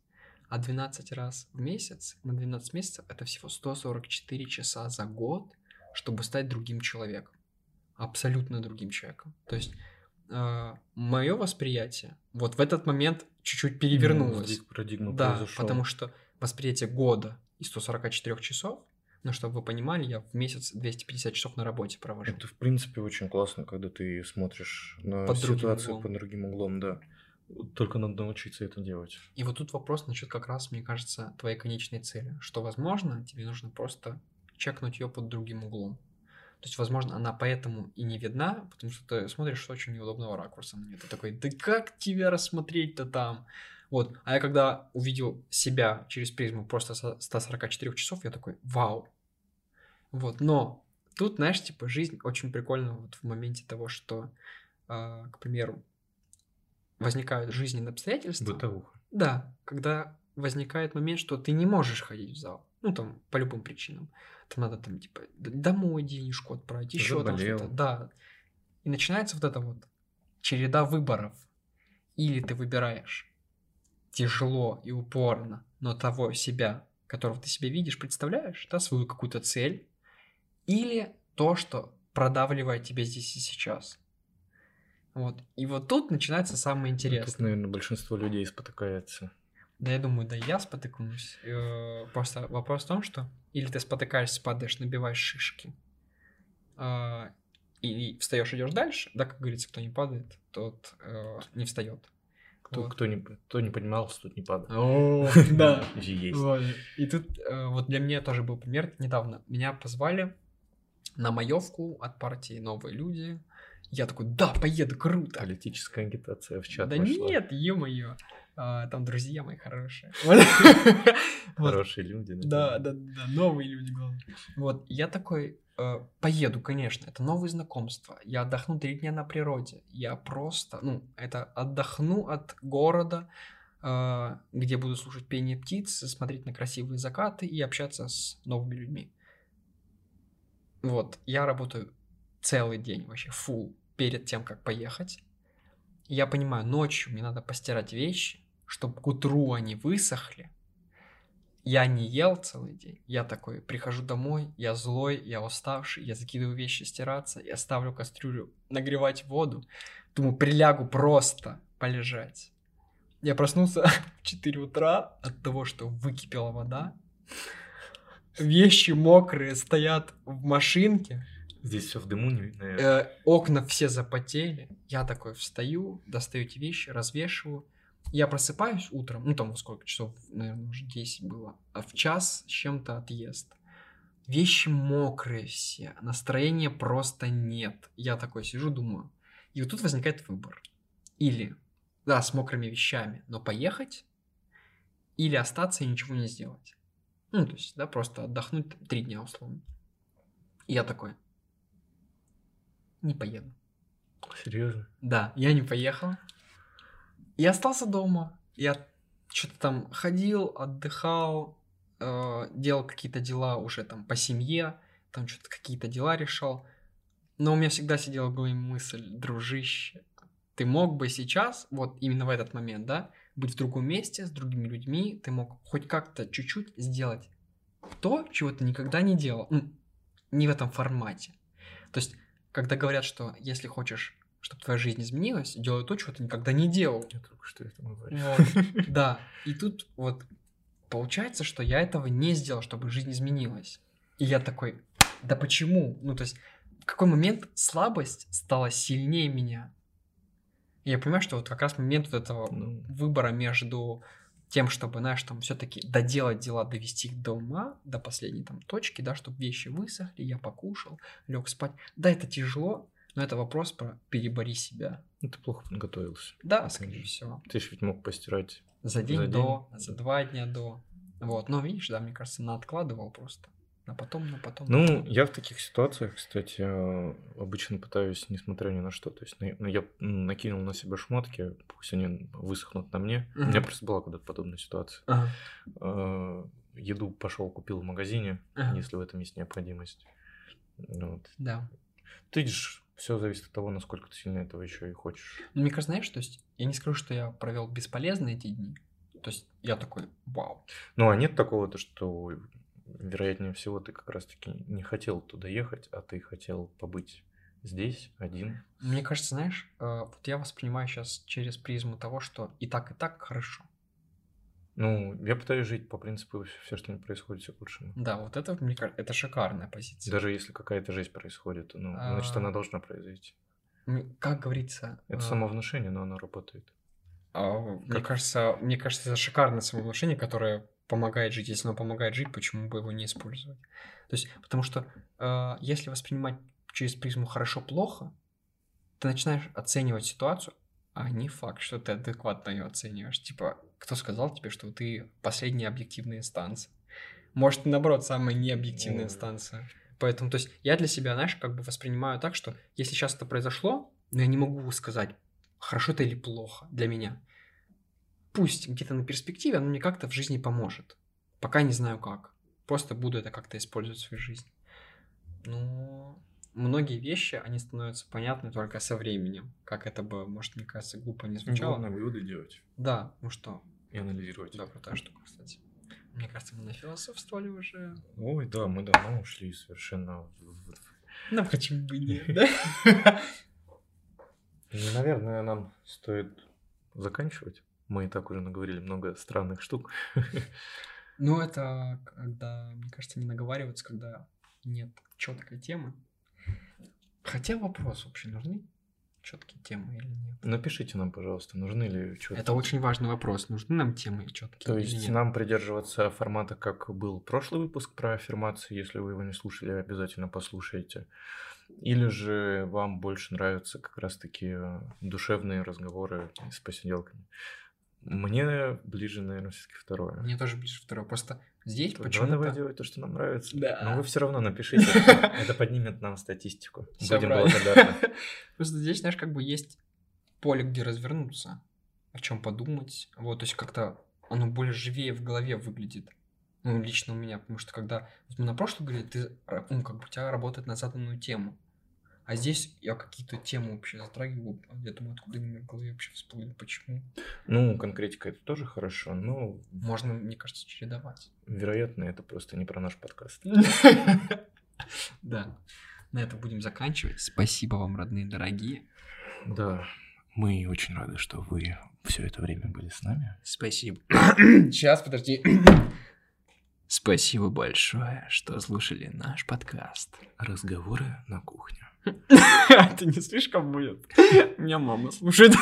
S2: А 12 раз в месяц на 12 месяцев это всего 144 часа за год, чтобы стать другим человеком. Абсолютно другим человеком. То есть э, мое восприятие вот в этот момент чуть-чуть перевернулось.
S1: Ну, парадигма
S2: да,
S1: произошел.
S2: потому что восприятие года и 144 часов, ну, чтобы вы понимали, я в месяц 250 часов на работе провожу.
S1: Это, в принципе, очень классно, когда ты смотришь на
S2: Под
S1: ситуацию под другим углом, да. Только надо научиться это делать.
S2: И вот тут вопрос насчет как раз, мне кажется, твоей конечной цели. Что, возможно, тебе нужно просто чекнуть ее под другим углом. То есть, возможно, она поэтому и не видна, потому что ты смотришь с очень неудобного ракурса на нее. Ты такой, да как тебя рассмотреть-то там? Вот. А я когда увидел себя через призму просто со 144 часов, я такой, вау. Вот. Но тут, знаешь, типа, жизнь очень прикольна вот в моменте того, что, э, к примеру, возникают жизненные обстоятельства.
S1: Бытовуха.
S2: Да, когда возникает момент, что ты не можешь ходить в зал. Ну, там, по любым причинам. Там надо, там, типа, домой денежку отправить, еще там что-то. Да. И начинается вот эта вот череда выборов. Или ты выбираешь тяжело и упорно, но того себя, которого ты себе видишь, представляешь, да, свою какую-то цель, или то, что продавливает тебя здесь и сейчас. Вот. И вот тут начинается самое интересное.
S1: Тут, наверное, большинство людей спотыкается.
S2: Да, я думаю, да, я спотыкнусь. Э, Просто вопрос в том, что или ты спотыкаешься, падаешь, набиваешь шишки, а, и встаешь, идешь дальше, да, как говорится, кто не падает, тот э, не встает.
S1: Кто,
S2: Вот.
S1: кто, не, кто не поднимался, тот не падал.
S2: О, да.
S1: И есть.
S2: И тут э, вот для меня тоже был пример недавно. Меня позвали на маевку от партии «Новые люди». Я такой, да, поеду, круто.
S1: Политическая агитация в чат
S2: Да
S1: вошла.
S2: нет, ё-моё. А, там друзья мои хорошие.
S1: Хорошие люди.
S2: Да, да, да, новые люди, главное. Вот, я такой, э, поеду, конечно, это новые знакомства. Я отдохну три дня на природе. Я просто, ну, это отдохну от города, э, где буду слушать пение птиц, смотреть на красивые закаты и общаться с новыми людьми. Вот, я работаю целый день вообще, фул, перед тем, как поехать. Я понимаю, ночью мне надо постирать вещи, чтобы к утру они высохли. Я не ел целый день. Я такой, прихожу домой, я злой, я уставший, я закидываю вещи стираться, я ставлю кастрюлю нагревать воду. Думаю, прилягу просто полежать. Я проснулся в 4 утра от того, что выкипела вода. Вещи мокрые стоят в машинке.
S1: Здесь все в дыму, не видно.
S2: Э, окна все запотели. Я такой встаю, достаю эти вещи, развешиваю. Я просыпаюсь утром, ну там во сколько часов, наверное, уже 10 было, а в час с чем-то отъезд. Вещи мокрые все, настроения просто нет. Я такой сижу, думаю. И вот тут возникает выбор. Или, да, с мокрыми вещами, но поехать, или остаться и ничего не сделать. Ну, то есть, да, просто отдохнуть там три дня условно. И я такой, не поеду.
S1: Серьезно?
S2: Да, я не поехал. Я остался дома. Я что-то там ходил, отдыхал, э, делал какие-то дела уже там по семье, там что-то какие-то дела решал. Но у меня всегда сидела в голове мысль, дружище, ты мог бы сейчас, вот именно в этот момент, да, быть в другом месте, с другими людьми, ты мог хоть как-то чуть-чуть сделать то, чего ты никогда не делал. Ну, не в этом формате. То есть, когда говорят, что если хочешь, чтобы твоя жизнь изменилась, делай то, чего ты никогда не делал.
S1: Я только что это говорю.
S2: Вот, да. И тут вот получается, что я этого не сделал, чтобы жизнь изменилась. И я такой, да почему? Ну, то есть, в какой момент слабость стала сильнее меня? И я понимаю, что вот как раз момент вот этого
S1: Ну,
S2: выбора между тем, чтобы, знаешь, там все-таки доделать дела, довести их до ума, до последней там точки, да, чтобы вещи высохли, я покушал, лег спать. Да, это тяжело, но это вопрос про перебори себя.
S1: ну, ты плохо подготовился.
S2: Да, скорее всего.
S1: Ты же ведь мог постирать.
S2: За день
S1: За
S2: до,
S1: день.
S2: за два дня до. Вот, но видишь, да, мне кажется, на откладывал просто. На потом, на потом. на
S1: Ну,
S2: потом.
S1: я в таких ситуациях, кстати, э, обычно пытаюсь, несмотря ни на что, то есть ну, я накинул на себя шмотки, пусть они высохнут на мне. У меня просто была когда-то подобная ситуация. Э, Еду пошел купил в магазине,
S2: Ага.
S1: если в этом есть необходимость. Вот.
S2: да.
S1: Ты видишь, все зависит от того, насколько ты сильно этого еще и хочешь.
S2: Но мне кажется, знаешь, то есть я не скажу, что я провел бесполезно эти дни. То есть я такой, вау.
S1: Ну, а нет такого, то, что, вероятнее всего, ты как раз-таки не хотел туда ехать, а ты хотел побыть здесь один.
S2: Мне кажется, знаешь, э, вот я воспринимаю сейчас через призму того, что и так, и так хорошо.
S1: Ну, я пытаюсь жить по принципу все, что не происходит, все к лучшему.
S2: Да, вот это, мне кажется, это шикарная позиция.
S1: Даже если какая-то жизнь происходит, ну, значит, она
S2: А.
S1: должна произойти.
S2: М, Как говорится...
S1: Это
S2: а,
S1: самовнушение, но оно работает.
S2: а, Мне кажется, мне кажется, это шикарное самовнушение, которое помогает жить. Если оно помогает жить, почему бы его не использовать? То есть, потому что э, если воспринимать через призму хорошо-плохо, ты начинаешь оценивать ситуацию, а не факт, что ты адекватно ее оцениваешь. Типа, кто сказал тебе, что ты последняя объективная инстанция? Может, наоборот, самая необъективная инстанция. Поэтому, то есть, я для себя, знаешь, как бы воспринимаю так, что если сейчас это произошло, но я не могу сказать, хорошо это или плохо для меня. Пусть где-то на перспективе оно мне как-то в жизни поможет. Пока не знаю как. Просто буду это как-то использовать в своей жизни. Но многие вещи, они становятся понятны только со временем. Как это бы, может, мне кажется, глупо не звучало.
S1: выводы делать
S2: Да, ну что,
S1: и анализировать.
S2: да, крутая штука, кстати. Мне кажется, мы нафилософствовали уже.
S1: Ой, да, мы давно ушли совершенно в-
S2: Ну, почему бы да?
S1: Ну, наверное, нам стоит заканчивать. Мы и так уже наговорили много странных штук.
S2: Ну, это когда, мне кажется, не наговариваться, когда нет четкой темы. Хотя вопрос вообще, нужны четкие темы или нет?
S1: Напишите нам, пожалуйста, нужны ли что-то.
S2: Это очень важный вопрос. Нужны нам темы четкие
S1: То есть
S2: нет?
S1: нам придерживаться формата, как был прошлый выпуск про аффирмации. Если вы его не слушали, обязательно послушайте. Или же вам больше нравятся как раз-таки душевные разговоры с посиделками. Мне ближе, наверное, все-таки второе.
S2: Мне тоже ближе второе. Просто здесь
S1: То
S2: почему-то...
S1: Давай делать то, что нам нравится.
S2: Да.
S1: Но вы все равно напишите. Это поднимет нам статистику. Будем благодарны.
S2: Просто здесь, знаешь, как бы есть поле, где развернуться, о чем подумать. Вот, то есть как-то оно более живее в голове выглядит. Ну, лично у меня, потому что когда мы на прошлом говорили, ты, ра- ну, как бы у тебя работает на заданную тему. А здесь я какие-то темы вообще затрагиваю, а я думаю, откуда они в голове вообще всплыли, почему.
S1: Ну, конкретика это тоже хорошо, но,
S2: Можно, мне кажется, чередовать.
S1: вероятно, это просто не про наш подкаст.
S2: Да. На это будем заканчивать. Спасибо вам, родные дорогие.
S1: Да, мы очень рады, что вы все это время были с нами.
S2: Спасибо. Сейчас, подожди. Спасибо большое, что слушали наш подкаст.
S1: Разговоры на кухне.
S2: Это не слишком будет? Меня мама слушает.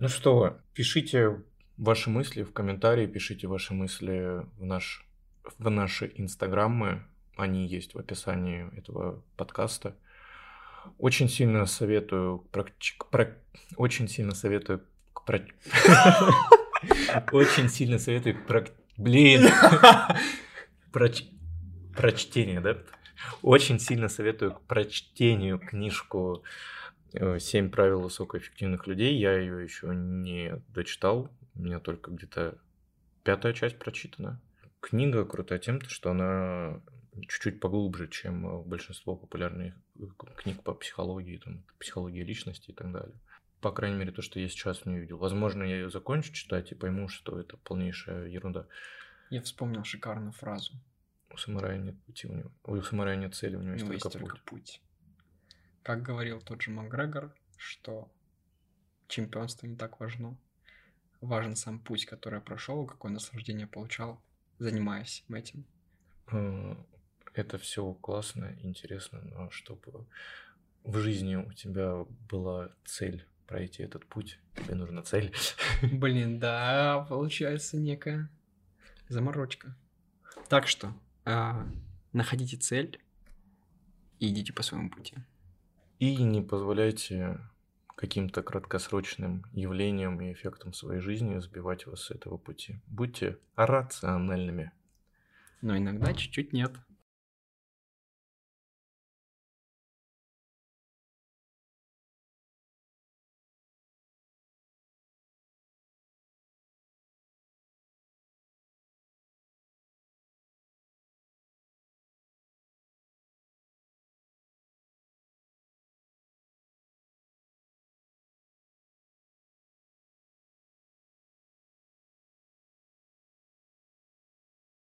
S1: Ну что, пишите ваши мысли в комментарии, пишите ваши мысли в, наш, в наши инстаграмы. Они есть в описании этого подкаста. Очень сильно советую... к практи- к прак- Очень сильно советую... к прак- Очень сильно советую... прак- Блин! Проч- Прочтение, да? Очень сильно советую к прочтению книжку э, «Семь правил высокоэффективных людей». Я ее еще не дочитал. У меня только где-то пятая часть прочитана. Книга крутая тем, что она чуть-чуть поглубже, чем э, большинство популярных э, книг по психологии, там, психологии личности и так далее. По крайней мере, то, что я сейчас в нее видел. Возможно, я ее закончу читать и пойму, что это полнейшая ерунда.
S2: Я вспомнил шикарную фразу.
S1: У самурая нет пути, у него. Ой, у самурая нет цели, у него
S2: У
S1: есть
S2: него
S1: только
S2: есть только
S1: путь.
S2: путь. Как говорил тот же Макгрегор, что чемпионство не так важно. Важен сам путь, который я прошел, какое наслаждение получал, занимаясь этим.
S1: Э, Это все классно, интересно, но чтобы в жизни у тебя была цель пройти этот путь, тебе нужна цель.
S2: Блин, да, получается некая заморочка. Так что, а, находите цель и идите по своему пути.
S1: И не позволяйте каким-то краткосрочным явлениям и эффектам своей жизни сбивать вас с этого пути. Будьте рациональными.
S2: Но иногда чуть-чуть нет.